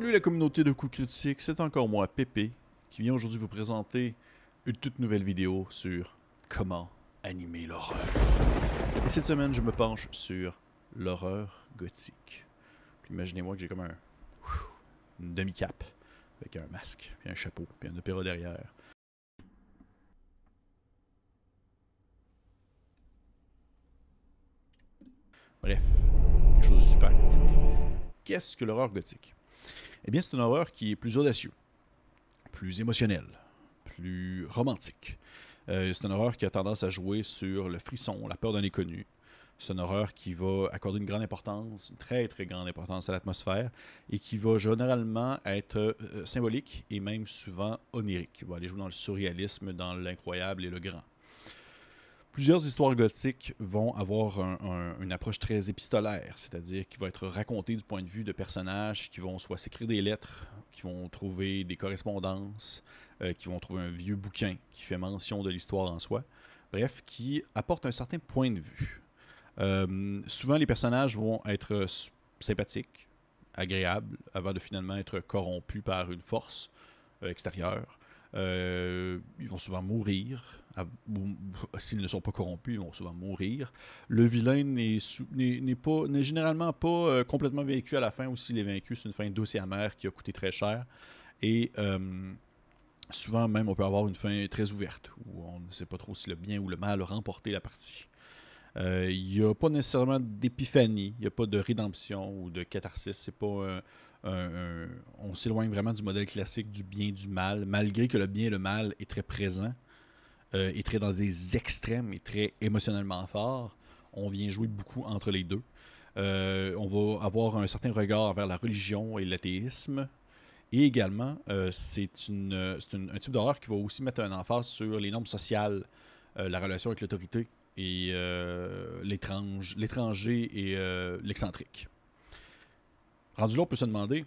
Salut la communauté de coups critiques, c'est encore moi, Pépé, qui vient aujourd'hui vous présenter une toute nouvelle vidéo sur comment animer l'horreur. Et cette semaine, je me penche sur l'horreur gothique. Imaginez-moi que j'ai comme un une demi-cape avec un masque, puis un chapeau, puis un opéra derrière. Bref, quelque chose de super gothique. Qu'est-ce que l'horreur gothique? Eh bien, c'est une horreur qui est plus audacieux, plus émotionnelle, plus romantique. Euh, c'est une horreur qui a tendance à jouer sur le frisson, la peur d'un inconnu. C'est une horreur qui va accorder une grande importance, une très très grande importance à l'atmosphère et qui va généralement être euh, symbolique et même souvent onirique. Qui va aller jouer dans le surréalisme, dans l'incroyable et le grand. Plusieurs histoires gothiques vont avoir un- un- une approche très épistolaire, c'est-à-dire qui va être racontée du point de vue de personnages qui vont soit s'écrire des lettres, qui vont trouver des correspondances, euh, qui vont trouver un vieux bouquin qui fait mention de l'histoire en soi. Bref, qui apporte un certain point de vue. Euh, souvent, les personnages vont être sympathiques, agréables, avant de finalement être corrompus par une force euh, extérieure. Euh, ils vont souvent mourir. S'ils ne sont pas corrompus, ils vont souvent mourir. Le vilain n'est généralement pas euh, complètement vaincu à la fin. Aussi, les vaincus, c'est une fin douce et amère qui a coûté très cher. Et euh, souvent, même, on peut avoir une fin très ouverte, où on ne sait pas trop si le bien ou le mal a remporté la partie. Il n'y a pas nécessairement d'épiphanie, il n'y a pas de rédemption ou de catharsis. C'est pas on s'éloigne vraiment du modèle classique du bien et du mal, malgré que le bien et le mal est très présent, euh, est très dans des extrêmes et très émotionnellement fort. On vient jouer beaucoup entre les deux. Euh, on va avoir un certain regard vers la religion et l'athéisme. Et également, euh, c'est euh, un type d'horreur qui va aussi mettre un emphase sur les normes sociales, euh, la relation avec l'autorité et euh, l'étrange, l'étranger et euh, l'excentrique. Rendu là, on peut se demander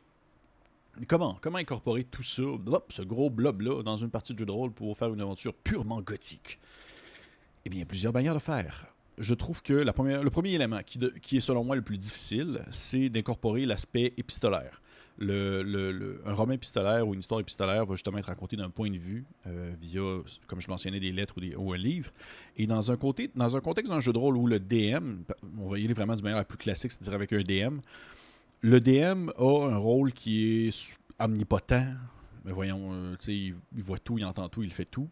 comment, comment incorporer tout ça, ce gros blob-là, dans une partie de jeu de rôle pour faire une aventure purement gothique? Eh bien, il y a plusieurs manières de faire. Je trouve que la première, le premier élément qui, qui est selon moi le plus difficile, c'est d'incorporer l'aspect épistolaire. Le, le- un roman épistolaire ou une histoire épistolaire va justement être raconté d'un point de vue euh, via, comme je mentionnais, des lettres ou un livre. Et dans un, côté, dans un contexte d'un jeu de rôle où le DM, on va y aller vraiment du manière la plus classique, c'est-à-dire avec un DM, le DM a un rôle qui est omnipotent. Mais voyons, euh, il, il voit tout, il entend tout, il fait tout.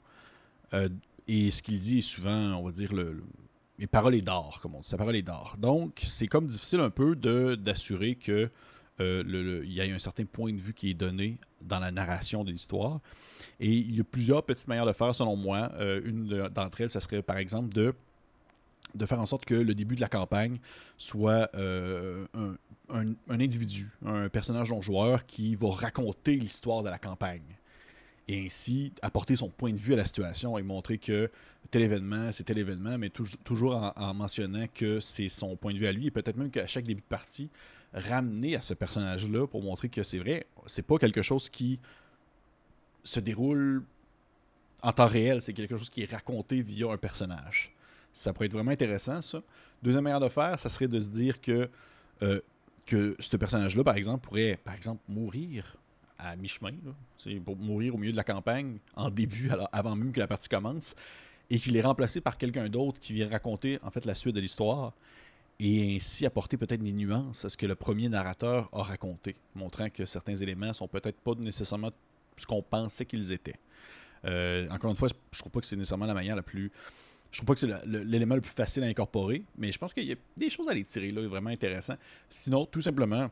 Euh, et ce qu'il dit est souvent, on va dire, le, le- les paroles est d'or, comme on dit. Sa parole est d'or. Donc, c'est comme difficile un peu d'assurer que euh, il y ait un certain point de vue qui est donné dans la narration de l'histoire. Et il y a plusieurs petites manières de faire, selon moi. Une de- d'entre elles, ça serait par exemple de, de faire en sorte que le début de la campagne soit un, un- individu, un personnage non joueur qui va raconter l'histoire de la campagne. Et ainsi apporter son point de vue à la situation et montrer que tel événement, c'est tel événement, mais touj- toujours en, en mentionnant que c'est son point de vue à lui. Et peut-être même qu'à chaque début de partie, ramener à ce personnage-là pour montrer que c'est vrai, c'est pas quelque chose qui se déroule en temps réel, c'est quelque chose qui est raconté via un personnage. Ça pourrait être vraiment intéressant, ça. Deuxième manière de faire, ça serait de se dire que, euh, que ce personnage-là, par exemple, pourrait, par exemple, mourir à mi-chemin, pour mourir au milieu de la campagne, en début, avant même que la partie commence, et qu'il est remplacé par quelqu'un d'autre qui vient raconter, en fait, la suite de l'histoire, et ainsi apporter peut-être des nuances à ce que le premier narrateur a raconté, montrant que certains éléments sont peut-être pas nécessairement ce qu'on pensait qu'ils étaient. Euh, encore une fois, je trouve pas que c'est nécessairement la manière la plus. Je trouve pas que c'est l'élément le plus facile à incorporer, mais je pense qu'il y a des choses à les tirer là, vraiment intéressant. Sinon, tout simplement,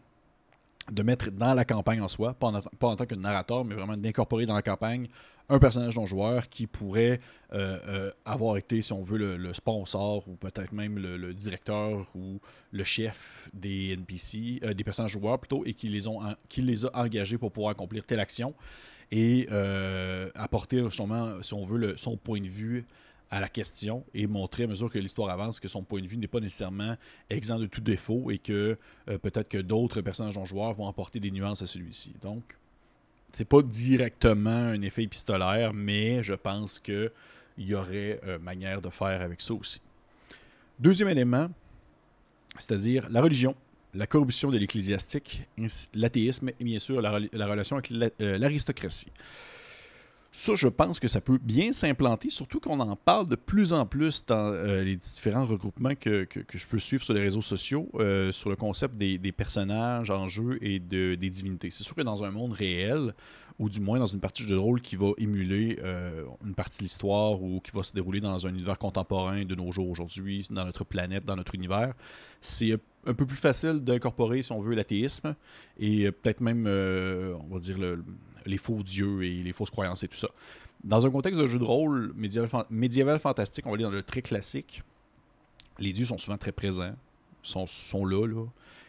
de mettre dans la campagne en soi, pas en, tant que narrateur, mais vraiment d'incorporer dans la campagne un personnage non joueur qui pourrait euh, euh, avoir été, si on veut, le, sponsor ou peut-être même le, directeur ou le chef des NPC, euh, des personnages joueurs plutôt, et qui les, ont qui les a engagés pour pouvoir accomplir telle action et apporter justement, si on veut, son point de vue à la question et montrer à mesure que l'histoire avance que son point de vue n'est pas nécessairement exempt de tout défaut et que euh, peut-être que d'autres personnages non joueurs vont apporter des nuances à celui-ci. Donc, c'est pas directement un effet épistolaire, mais je pense que il y aurait euh, manière de faire avec ça aussi. Deuxième élément, c'est-à-dire la religion la corruption de l'ecclésiastique, l'athéisme et bien sûr la, relation avec euh, l'aristocratie. Ça, je pense que ça peut bien s'implanter, surtout qu'on en parle de plus en plus dans euh, les différents regroupements que, je peux suivre sur les réseaux sociaux euh, sur le concept des, personnages en jeu et de, des divinités. C'est sûr que dans un monde réel, ou du moins dans une partie de rôle qui va émuler euh, une partie de l'histoire ou qui va se dérouler dans un univers contemporain de nos jours aujourd'hui, dans notre planète, dans notre univers, c'est un peu plus facile d'incorporer, si on veut, l'athéisme et peut-être même, on va dire, le, les faux dieux et les fausses croyances et tout ça. Dans un contexte de jeu de rôle médiéval, fantastique, on va dire dans le très classique, les dieux sont souvent très présents, sont, sont là, là,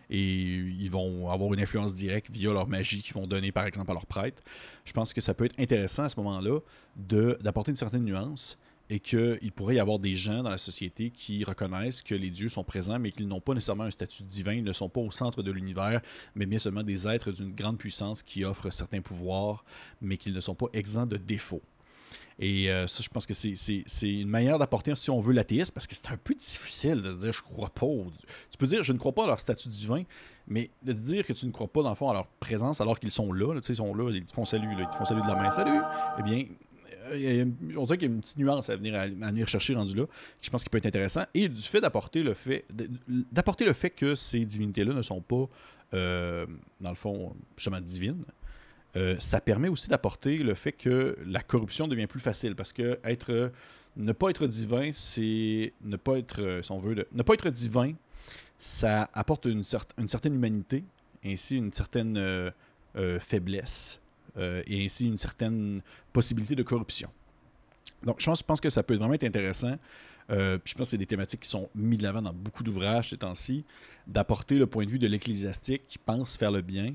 et ils vont avoir une influence directe via leur magie qu'ils vont donner, par exemple, à leurs prêtres. Je pense que ça peut être intéressant à ce moment-là d'apporter une certaine nuance et qu'il pourrait y avoir des gens dans la société qui reconnaissent que les dieux sont présents, mais qu'ils n'ont pas nécessairement un statut divin, ils ne sont pas au centre de l'univers, mais bien seulement des êtres d'une grande puissance qui offrent certains pouvoirs, mais qu'ils ne sont pas exempts de défauts. Et euh, ça, je pense que c'est une manière d'apporter, si on veut, l'athéisme, parce que c'est un peu difficile de se dire je crois pas. Tu peux dire je ne crois pas à leur statut divin, mais de dire que tu ne crois pas, dans le fond, à leur présence alors qu'ils sont là, tu sais, ils sont là, ils te font salut, ils te font salut de la main, salut, eh bien, on dirait qu'il y a une petite nuance à venir, à, venir chercher rendu là, je pense qu'il peut être intéressant. Et du fait d'apporter le fait d'apporter le fait que ces divinités-là ne sont pas, euh, dans le fond, justement divines, euh, ça permet aussi d'apporter le fait que la corruption devient plus facile parce que être ne pas être divin, c'est ne pas être, si on veut, ne pas être divin, ça apporte une, une certaine humanité, ainsi une certaine euh, faiblesse euh, et ainsi une certaine possibilité de corruption. Donc, je pense, que ça peut vraiment être intéressant. Euh, puis je pense que c'est des thématiques qui sont mises de l'avant dans beaucoup d'ouvrages ces temps-ci, d'apporter le point de vue de l'ecclésiastique qui pense faire le bien,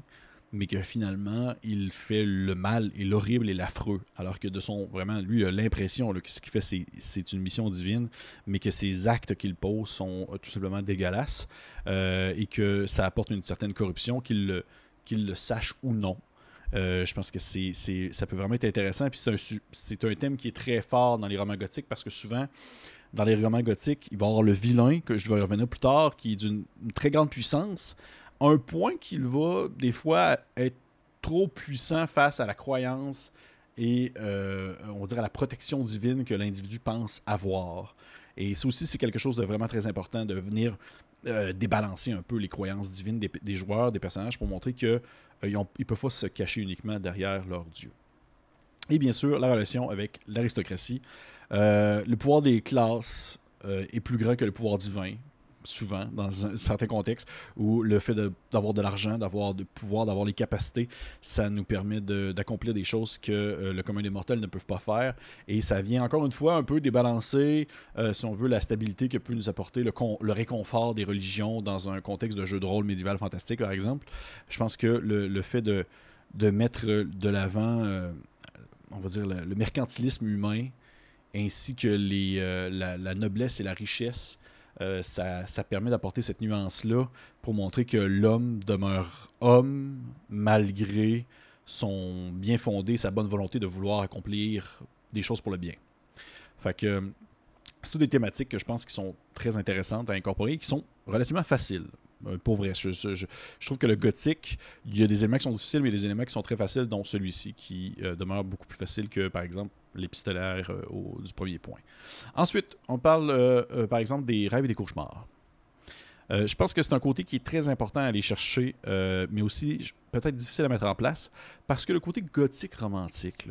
mais que finalement, il fait le mal et l'horrible et l'affreux. Alors que de son, vraiment, lui, a l'impression que ce qu'il fait, c'est une mission divine, mais que ses actes qu'il pose sont tout simplement dégueulasses euh, et que ça apporte une certaine corruption, qu'il le sache ou non. Euh, je pense que c'est, ça peut vraiment être intéressant. Puis c'est un, un thème qui est très fort dans les romans gothiques parce que souvent, dans les romans gothiques, il va y avoir le vilain, que je vais revenir plus tard, qui est d'une très grande puissance, un point qu'il va des fois être trop puissant face à la croyance et euh, on dirait à la protection divine que l'individu pense avoir. Et ça aussi, c'est quelque chose de vraiment très important de venir euh, débalancer un peu les croyances divines des, joueurs, des personnages, pour montrer qu'ils euh, ne peuvent pas se cacher uniquement derrière leur dieu. Et bien sûr, la relation avec l'aristocratie. Euh, le pouvoir des classes est plus grand que le pouvoir divin souvent dans un, certains contextes où le fait d'avoir de, l'argent, d'avoir de pouvoir, d'avoir les capacités, ça nous permet d'accomplir des choses que euh, le commun des mortels ne peuvent pas faire. Et ça vient encore une fois un peu débalancer, euh, si on veut, la stabilité que peut nous apporter le, réconfort des religions dans un contexte de jeu de rôle médiéval fantastique, par exemple. Je pense que le, fait de, de mettre de l'avant, euh, on va dire, le, mercantilisme humain, ainsi que la, noblesse et la richesse euh, ça, permet d'apporter cette nuance-là pour montrer que l'homme demeure homme malgré son bien fondé, sa bonne volonté de vouloir accomplir des choses pour le bien. Fait que c'est toutes des thématiques que je pense qui sont très intéressantes à incorporer et qui sont relativement faciles. Euh, pour vrai, je, trouve que le gothique, il y a des éléments qui sont difficiles, mais des éléments qui sont très faciles, dont celui-ci qui euh, demeure beaucoup plus facile que, par exemple, l'épistolaire euh, du premier point. Ensuite, on parle par exemple des rêves et des cauchemars. je pense que c'est un côté qui est très important à aller chercher, mais aussi peut-être difficile à mettre en place, parce que le côté gothique romantique,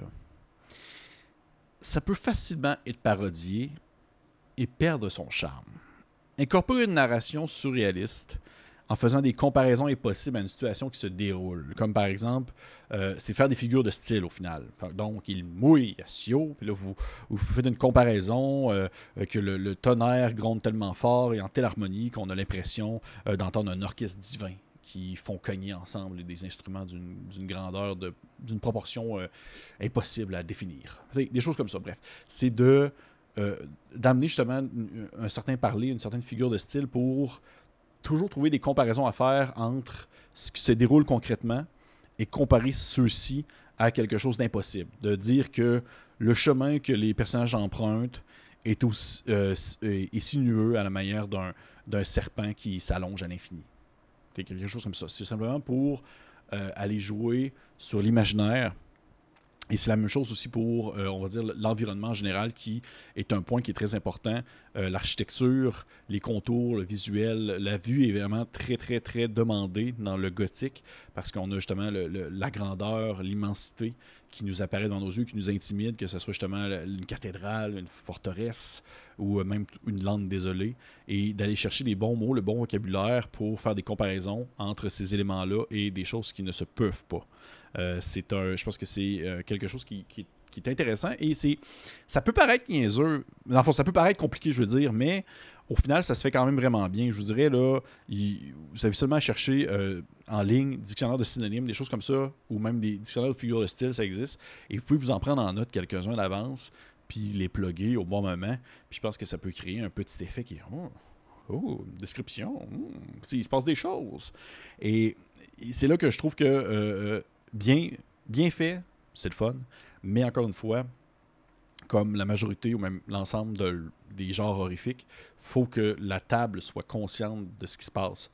ça peut facilement être parodié et perdre son charme. Incorporer une narration surréaliste en faisant des comparaisons impossibles à une situation qui se déroule. Comme par exemple, euh, c'est faire des figures de style au final. Donc, il mouille à Sio, puis là, vous, faites une comparaison euh, que le, tonnerre gronde tellement fort et en telle harmonie qu'on a l'impression euh, d'entendre un orchestre divin qui font cogner ensemble des instruments d'une grandeur, d'une proportion impossible à définir. Des, choses comme ça, bref. C'est d'amener justement un certain parler, une certaine figure de style pour toujours trouver des comparaisons à faire entre ce qui se déroule concrètement et comparer ceux-ci à quelque chose d'impossible. De dire que le chemin que les personnages empruntent est, aussi, euh, sinueux à la manière d'un serpent qui s'allonge à l'infini. quelque chose comme ça. C'est simplement pour aller jouer sur l'imaginaire et c'est la même chose aussi pour, euh, on va dire, l'environnement en général qui est un point qui est très important. Euh, l'architecture, les contours, le visuel, la vue est vraiment très, très, très demandée dans le gothique parce qu'on a justement la grandeur, l'immensité qui nous apparaît dans nos yeux, qui nous intimide, que ce soit justement une cathédrale, une forteresse ou euh, même une lande désolée. Et d'aller chercher les bons mots, le bon vocabulaire pour faire des comparaisons entre ces éléments-là et des choses qui ne se peuvent pas. Euh, c'est un, je pense que c'est euh, quelque chose qui, est intéressant et c'est, ça peut paraître niaiseux, dans ça peut paraître compliqué, je veux dire, mais au final, ça se fait quand même vraiment bien. Je vous dirais, là, vous avez seulement à chercher euh, en ligne dictionnaire de synonymes, des choses comme ça, ou même des dictionnaires de figures de style, ça existe. Et vous pouvez vous en prendre en note quelques-uns d'avance, puis les plugger au bon moment. Puis je pense que ça peut créer un petit effet qui est. Oh, oh description, hmm, il se passe des choses. Et, c'est là que je trouve que bien, bien fait, c'est le fun, mais encore une fois, comme la majorité ou même l'ensemble des genres horrifiques, faut que la table soit consciente de ce qui se passe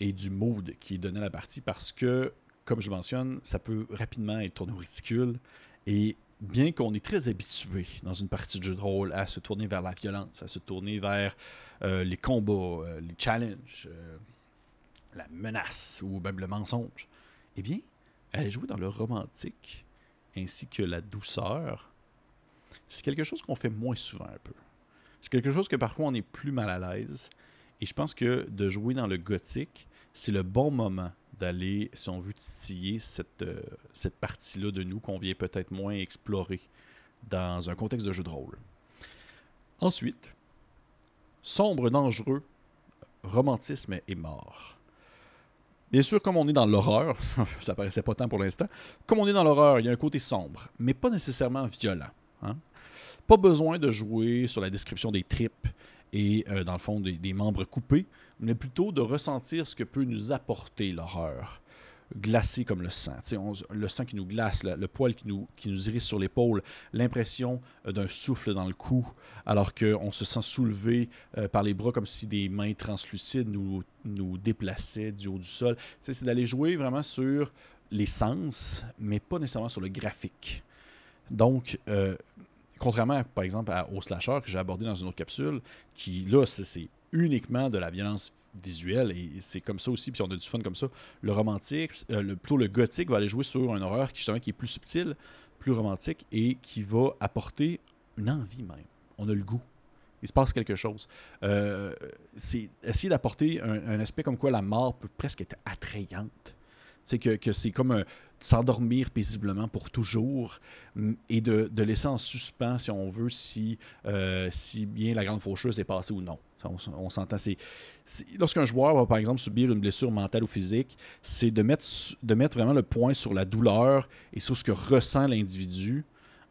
et du mood qui est donné à la partie parce que, comme je mentionne, ça peut rapidement être tourné au ridicule et bien qu'on est très habitué dans une partie de jeu de rôle à se tourner vers la violence, à se tourner vers euh, les combats, euh, les challenges, euh, la menace ou même le mensonge, eh bien, aller jouer dans le romantique ainsi que la douceur, c'est quelque chose qu'on fait moins souvent un peu. C'est quelque chose que parfois on est plus mal à l'aise. Et je pense que de jouer dans le gothique, c'est le bon moment d'aller, si on veut, titiller cette, euh, cette partie-là de nous qu'on vient peut-être moins explorer dans un contexte de jeu de rôle. Ensuite, sombre, dangereux, romantisme et mort. Bien sûr, comme on est dans l'horreur, ça paraissait pas tant pour l'instant, comme on est dans l'horreur, il y a un côté sombre, mais pas nécessairement violent. Hein. Pas besoin de jouer sur la description des tripes et, euh, dans le fond, des, membres coupés, mais plutôt de ressentir ce que peut nous apporter l'horreur glacé comme le sang. le sang qui nous glace, le, poil qui nous, qui nous irrisse sur l'épaule, l'impression euh, d'un souffle dans le cou, alors qu'on se sent soulevé euh, par les bras comme si des mains translucides nous, nous déplaçaient du haut du sol. C'est d'aller jouer vraiment sur les sens, mais pas nécessairement sur le graphique. Donc, euh, contrairement, par exemple, à, au slasher que j'ai abordé dans une autre capsule, qui là, c'est uniquement de la violence visuelle et c'est comme ça aussi puis on a du fun comme ça. Le romantique euh, le, plutôt le gothique va aller jouer sur un horreur qui qui est plus subtil plus romantique et qui va apporter une envie même. On a le goût. Il se passe quelque chose. Euh, c'est essayer d'apporter un, aspect comme quoi la mort peut presque être attrayante c'est que, que c'est comme s'endormir paisiblement pour toujours et de, de, laisser en suspens, si on veut, si, euh, si bien la grande faucheuse est passée ou non. On, s'entend. C'est, lorsqu'un joueur va, par exemple, subir une blessure mentale ou physique, c'est de mettre, de mettre vraiment le point sur la douleur et sur ce que ressent l'individu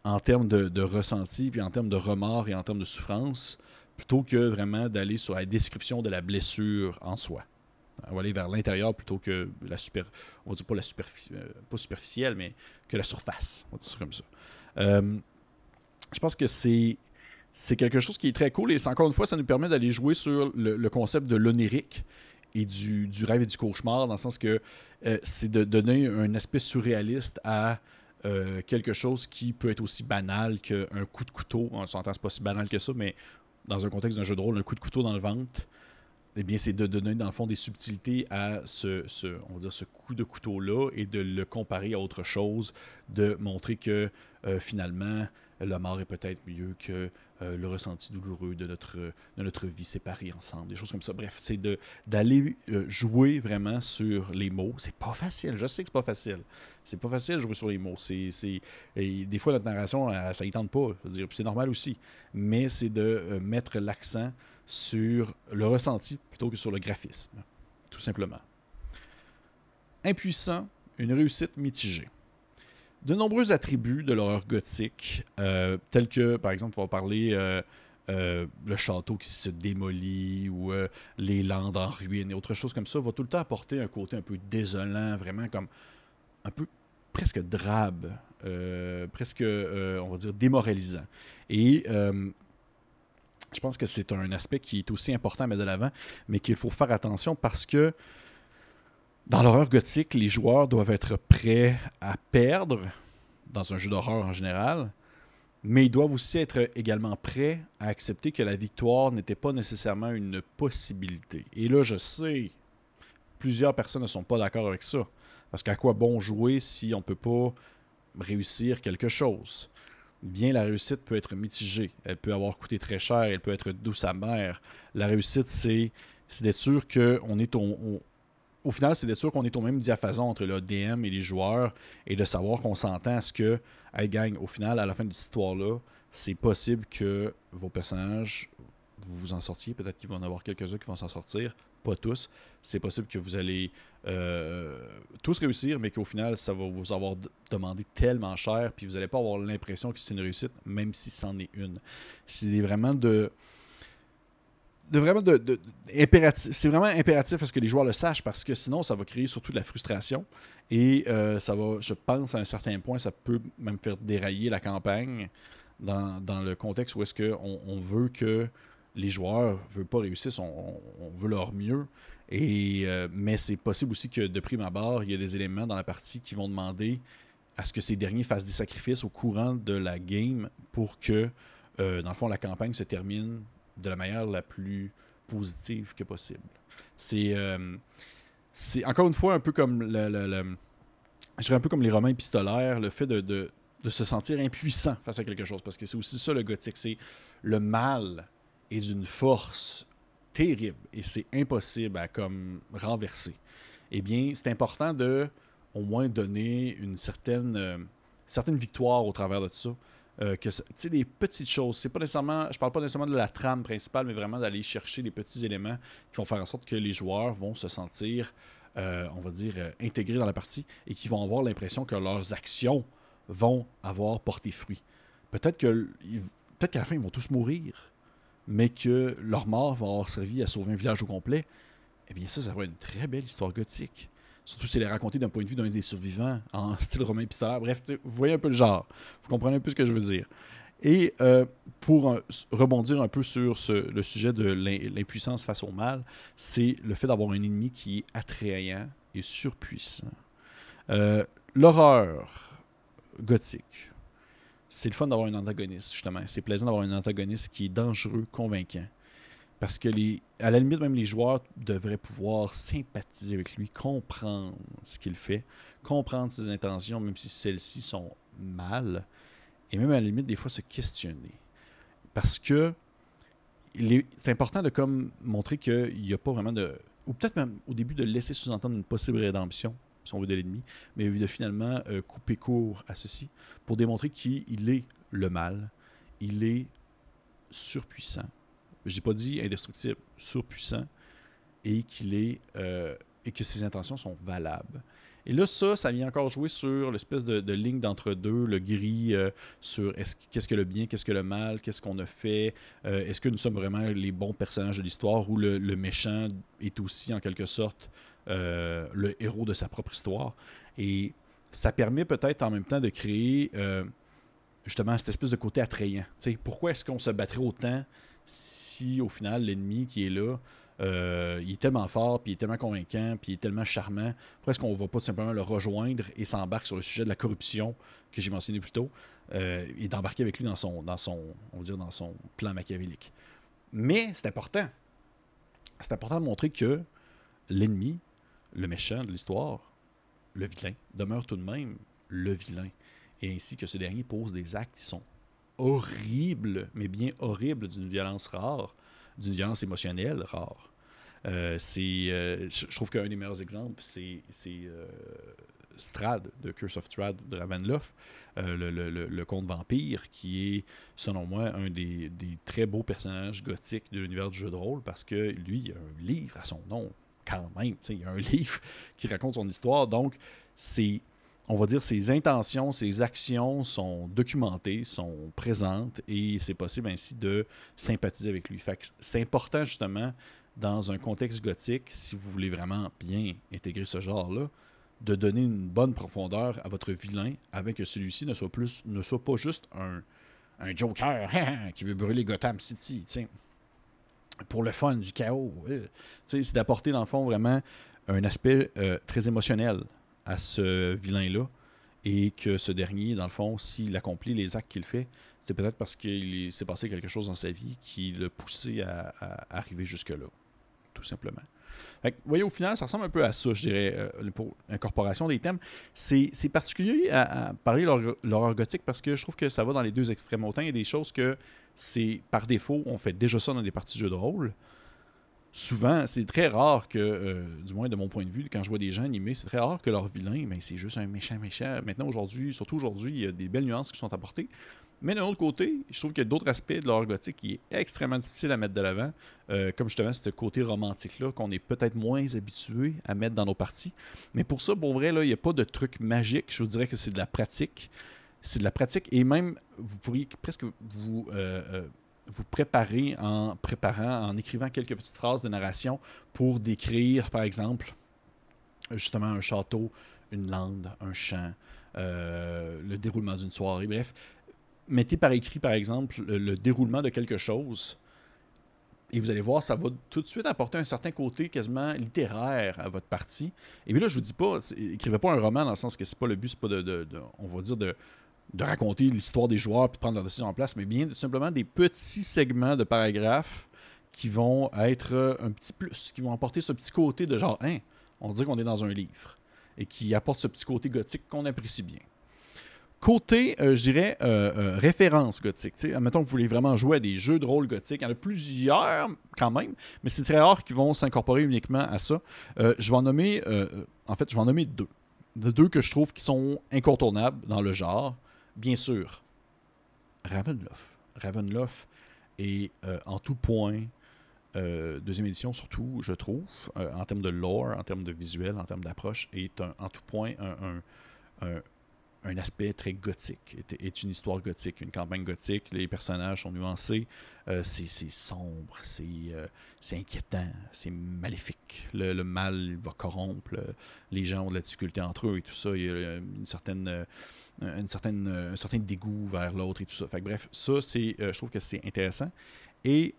en termes de, ressenti, puis en termes de remords et en termes de souffrance, plutôt que vraiment d'aller sur la description de la blessure en soi. On va aller vers l'intérieur plutôt que la super. On dire pas la superficie, euh, pas superficielle, mais que la surface. On va dire ça comme ça. Euh, je pense que c'est c'est quelque chose qui est très cool et encore une fois, ça nous permet d'aller jouer sur le, concept de l'onérique et du, rêve et du cauchemar, dans le sens que euh, c'est de donner un aspect surréaliste à quelque chose qui peut être aussi banal qu'un coup de couteau. On s'entend, c'est pas si banal que ça, mais dans un contexte d'un jeu de rôle, un coup de couteau dans le ventre, eh bien, c'est de donner, dans le fond, des subtilités à ce, on va dire, ce coup de couteau-là et de le comparer à autre chose, de montrer que euh, finalement, la mort est peut-être mieux que euh, le ressenti douloureux de notre, de notre vie séparée ensemble, des choses comme ça. Bref, c'est d'aller euh, jouer vraiment sur les mots. C'est pas facile, je sais que c'est pas facile. C'est pas facile de jouer sur les mots. C'est, des fois, notre narration, ça y tente pas. c'est normal aussi. Mais c'est de mettre l'accent sur le ressenti plutôt que sur le graphisme, tout simplement. Impuissant, une réussite mitigée de nombreux attributs de l'horreur gothique, euh, tels que, par exemple, on va parler euh, euh, le château qui se démolit ou les landes en ruine et autre chose comme ça, va tout le temps apporter un côté un peu désolant, vraiment comme un peu presque drabe, presque, on va dire, démoralisant. Et je pense que c'est un aspect qui est aussi important à mettre de l'avant, mais qu'il faut faire attention parce que Dans l'horreur gothique, les joueurs doivent être prêts à perdre, dans un jeu d'horreur en général, mais ils doivent aussi être également prêts à accepter que la victoire n'était pas nécessairement une possibilité. Et là, je sais, plusieurs personnes ne sont pas d'accord avec ça. Parce qu'à quoi bon jouer si on ne peut pas réussir quelque chose? Bien, la réussite peut être mitigée. Elle peut avoir coûté très cher, elle peut être douce amère. La réussite, c'est d'être sûr qu'on est au, au final, c'est d'être sûr qu'on est au même diapason entre le DM et les joueurs et de savoir qu'on s'entend à ce que, hey gang, au final, à la fin de cette histoire-là, c'est possible que vos personnages, vous vous en sortiez. Peut-être qu'il va en avoir quelques-uns qui vont s'en sortir, pas tous. C'est possible que vous allez euh, tous réussir, mais qu'au final, ça va vous avoir demandé tellement cher, puis vous n'allez pas avoir l'impression que c'est une réussite, même si c'en est une. C'est vraiment de de vraiment de, impératif. C'est vraiment impératif à ce que les joueurs le sachent parce que sinon, ça va créer surtout de la frustration et euh, ça va, je pense, à un certain point, ça peut même faire dérailler la campagne dans, le contexte où est-ce qu'on on veut que les joueurs ne veulent pas réussir, on, veut leur mieux. Et, euh, mais c'est possible aussi que de prime abord, il y a des éléments dans la partie qui vont demander à ce que ces derniers fassent des sacrifices au courant de la game pour que, euh, dans le fond, la campagne se termine de la manière la plus positive que possible. C'est euh, encore une fois un peu comme le, je dirais un peu comme les Romains épistolaires, le fait de, de, se sentir impuissant face à quelque chose, parce que c'est aussi ça le gothique, c'est le mal est d'une force terrible et c'est impossible à comme renverser. Eh bien, c'est important de au moins donner une certaine, euh, certaine victoire au travers de ça. Euh, que tu sais des petites choses c'est pas nécessairement je parle pas nécessairement de la trame principale mais vraiment d'aller chercher des petits éléments qui vont faire en sorte que les joueurs vont se sentir euh, on va dire intégrés dans la partie et qui vont avoir l'impression que leurs actions vont avoir porté fruit peut-être que peut-être qu'à la fin ils vont tous mourir mais que leur mort va avoir servi à sauver un village au complet eh bien ça ça va être une très belle histoire gothique Surtout si elle est racontée d'un point de vue d'un des survivants, en style romain épistolaire. Bref, vous voyez un peu le genre. Vous comprenez un peu ce que je veux dire. Et euh, pour rebondir un peu sur le sujet de l'impuissance face au mal, c'est le fait d'avoir un ennemi qui est attrayant et surpuissant. Euh, l'horreur gothique, c'est le fun d'avoir un antagoniste, justement. C'est plaisant d'avoir un antagoniste qui est dangereux, convaincant. Parce que, les, à la limite, même les joueurs devraient pouvoir sympathiser avec lui, comprendre ce qu'il fait, comprendre ses intentions, même si celles-ci sont mal, et même à la limite, des fois, se questionner. Parce que c'est important de comme montrer qu'il n'y a pas vraiment de. Ou peut-être même au début de laisser sous-entendre une possible rédemption, si on de l'ennemi, mais de finalement euh, couper court à ceci pour démontrer qu'il est le mal, il est surpuissant, j'ai pas dit indestructible, surpuissant, et qu'il est euh, et que ses intentions sont valables. Et là, ça, ça vient encore jouer sur l'espèce de, ligne d'entre-deux, le gris euh, sur qu'est-ce que le bien, qu'est-ce que le mal, qu'est-ce qu'on a fait, euh, est-ce que nous sommes vraiment les bons personnages de l'histoire ou le, méchant est aussi en quelque sorte le héros de sa propre histoire. Et ça permet peut-être en même temps de créer justement cette espèce de côté attrayant. pourquoi est-ce qu'on se battrait autant si au final l'ennemi qui est là, euh, il est tellement fort, puis il est tellement convaincant, puis il est tellement charmant, pourquoi est-ce qu'on ne va pas tout simplement le rejoindre et s'embarque sur le sujet de la corruption que j'ai mentionné plus tôt, euh, et d'embarquer avec lui dans son, dans dans son plan machiavélique? Mais c'est important. C'est important de montrer que l'ennemi, le méchant de l'histoire, le vilain, demeure tout de même le vilain. Et ainsi que ce dernier pose des actes qui sont horrible, mais bien horrible, d'une violence rare, d'une violence émotionnelle rare. Euh, c'est, euh, je trouve qu'un des meilleurs exemples, c'est, euh, Strad, de Curse of Strad de le, conte vampire, qui est, selon moi, un des, des, très beaux personnages gothiques de l'univers du jeu de rôle, parce que lui, il a un livre à son nom, quand même. Il y a un livre qui raconte son histoire, donc on va dire, ses intentions, ses actions sont documentées, sont présentes et c'est possible ainsi de sympathiser avec lui. c'est important justement dans un contexte gothique, si vous voulez vraiment bien intégrer ce genre-là, de donner une bonne profondeur à votre vilain avec que celui-ci ne soit plus ne soit pas juste un, un Joker qui veut brûler Gotham City, pour le fun, du chaos. C'est d'apporter dans le fond vraiment un aspect très émotionnel à ce vilain-là et que ce dernier, dans le fond, s'il accomplit les actes qu'il fait, c'est peut-être parce qu'il s'est passé quelque chose dans sa vie qui l'a poussé à, arriver jusque-là, tout simplement. Vous voyez, au final, ça ressemble un peu à ça, je dirais, euh, pour l'incorporation des thèmes. C'est particulier à, parler l'horreur gothique parce que je trouve que ça va dans les deux extrêmes. Autant il y a des choses que c'est par défaut, on fait déjà ça dans des parties de jeux de rôle souvent, c'est très rare que, euh, du moins de mon point de vue, quand je vois des gens animés, c'est très rare que leur vilain, mais c'est juste un méchant méchant. Maintenant, aujourd'hui, surtout aujourd'hui, il y a des belles nuances qui sont apportées. Mais d'un autre côté, je trouve qu'il y a d'autres aspects de l'horreur gothique qui est extrêmement difficile à mettre de l'avant. Euh, comme justement, ce côté romantique-là qu'on est peut-être moins habitué à mettre dans nos parties. Mais pour ça, pour vrai, là, il n'y a pas de truc magique. Je vous dirais que c'est de la pratique. C'est de la pratique et même, vous pourriez presque vous. Euh, vous préparez en préparant, en écrivant quelques petites phrases de narration pour décrire, par exemple, justement un château, une lande, un champ, euh, le déroulement d'une soirée. Bref, mettez par écrit, par exemple, le, déroulement de quelque chose. Et vous allez voir, ça va tout de suite apporter un certain côté quasiment littéraire à votre partie. Et puis là, je vous dis pas, écrivez pas un roman dans le sens que c'est pas le but, c'est pas de, on va dire, de, raconter l'histoire des joueurs et de prendre leur décision en place, mais bien simplement des petits segments de paragraphes qui vont être euh, un petit plus, qui vont apporter ce petit côté de genre, hein, on dirait qu'on est dans un livre, et qui apporte ce petit côté gothique qu'on apprécie bien. Côté, euh, je dirais, euh, référence gothique. Admettons que vous voulez vraiment jouer à des jeux de rôle gothiques. Il y en a plusieurs quand même, mais c'est très rare qu'ils vont s'incorporer uniquement à ça. je vais en nommer, en fait, je vais en nommer deux. Deux que je trouve qui sont incontournables dans le genre bien sûr, Ravenloft. Ravenloft est euh, en tout point, euh, deuxième édition surtout, je trouve, euh, en termes de lore, en termes de visuel, en termes d'approche, est en tout point un aspect très gothique, est, une histoire gothique, une campagne gothique. Les personnages sont nuancés, euh, c'est sombre, euh, c'est inquiétant, c'est maléfique. Le, mal va corrompre, les gens ont de la difficulté entre eux et tout ça. Il y a une certaine, euh, une certaine, un certain dégoût vers l'autre et tout ça. Bref, ça, je trouve que c'est intéressant. Et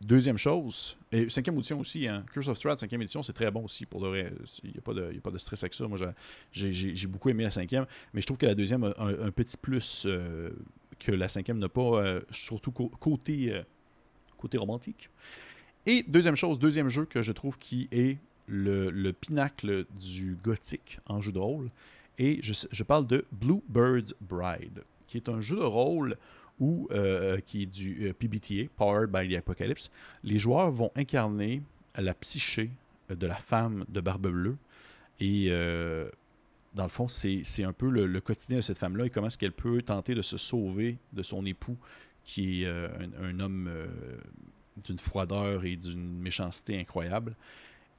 Deuxième chose, et cinquième édition aussi, hein, Curse of Strahd, cinquième édition, c'est très bon aussi pour de vrai. Il n'y a, pas de, a pas de stress avec ça. Moi, j'ai beaucoup aimé la cinquième, mais je trouve que la deuxième a un, petit plus euh, que la cinquième n'a pas, euh, surtout côté, euh, côté romantique. Et deuxième chose, deuxième jeu que je trouve qui est le, pinacle du gothique en jeu de rôle, et je, je parle de Bluebird's Bride, qui est un jeu de rôle ou euh, qui est du euh, PBTA, Powered by the Apocalypse, les joueurs vont incarner la psyché de la femme de Barbe Bleue. Et euh, dans le fond, c'est un peu le, quotidien de cette femme-là et comment est-ce qu'elle peut tenter de se sauver de son époux, qui est un, homme d'une froideur et d'une méchanceté incroyable.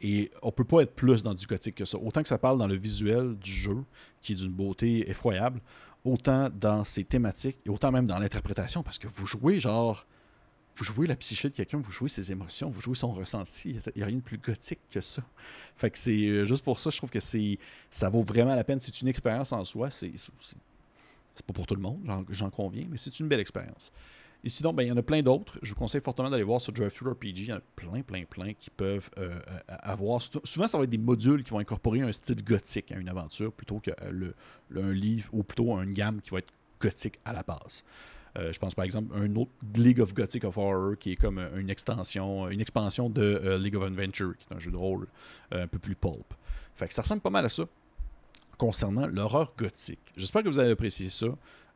Et on peut pas être plus dans du gothique que ça. Autant que ça parle dans le visuel du jeu, qui est d'une beauté effroyable, autant dans ses thématiques et autant même dans l'interprétation, parce que vous jouez genre. Vous jouez la psyché de quelqu'un, vous jouez ses émotions, vous jouez son ressenti. Il n'y a rien de plus gothique que ça. Fait que c'est euh, juste pour ça, je trouve que c'est ça vaut vraiment la peine. C'est une expérience en soi. C'est pas pour tout le monde, j'en conviens, mais c'est une belle expérience. Et sinon, ben, il y en a plein d'autres. Je vous conseille fortement d'aller voir sur Drive RPG. Il y en a plein, plein, plein qui peuvent euh, euh, avoir. Souvent, ça va être des modules qui vont incorporer un style gothique à une aventure plutôt qu'un euh, livre ou plutôt une gamme qui va être gothique à la base. je pense par exemple à un autre League of Gothic of Horror qui est comme une extension, une expansion de League of Adventure, qui est un jeu de rôle un peu plus pulp. Fait que ça ressemble pas mal à ça concernant l'horreur gothique. J'espère que vous avez apprécié ça.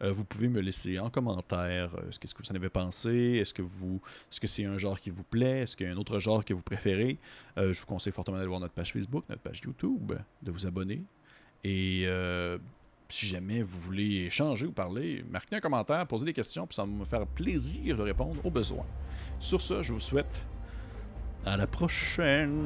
Euh, vous pouvez me laisser en commentaire euh, ce, que vous en avez pensé. Est-ce que vous, est-ce que c'est un genre qui vous plaît? Est-ce qu'il y a un autre genre que vous préférez? Euh, Je vous conseille fortement d'aller voir notre page Facebook, notre page YouTube, de vous abonner. Et si jamais vous voulez échanger ou parler, marquez un commentaire, posez des questions, puis ça va me faire plaisir de répondre aux besoins. Sur ce, je vous souhaite à la prochaine.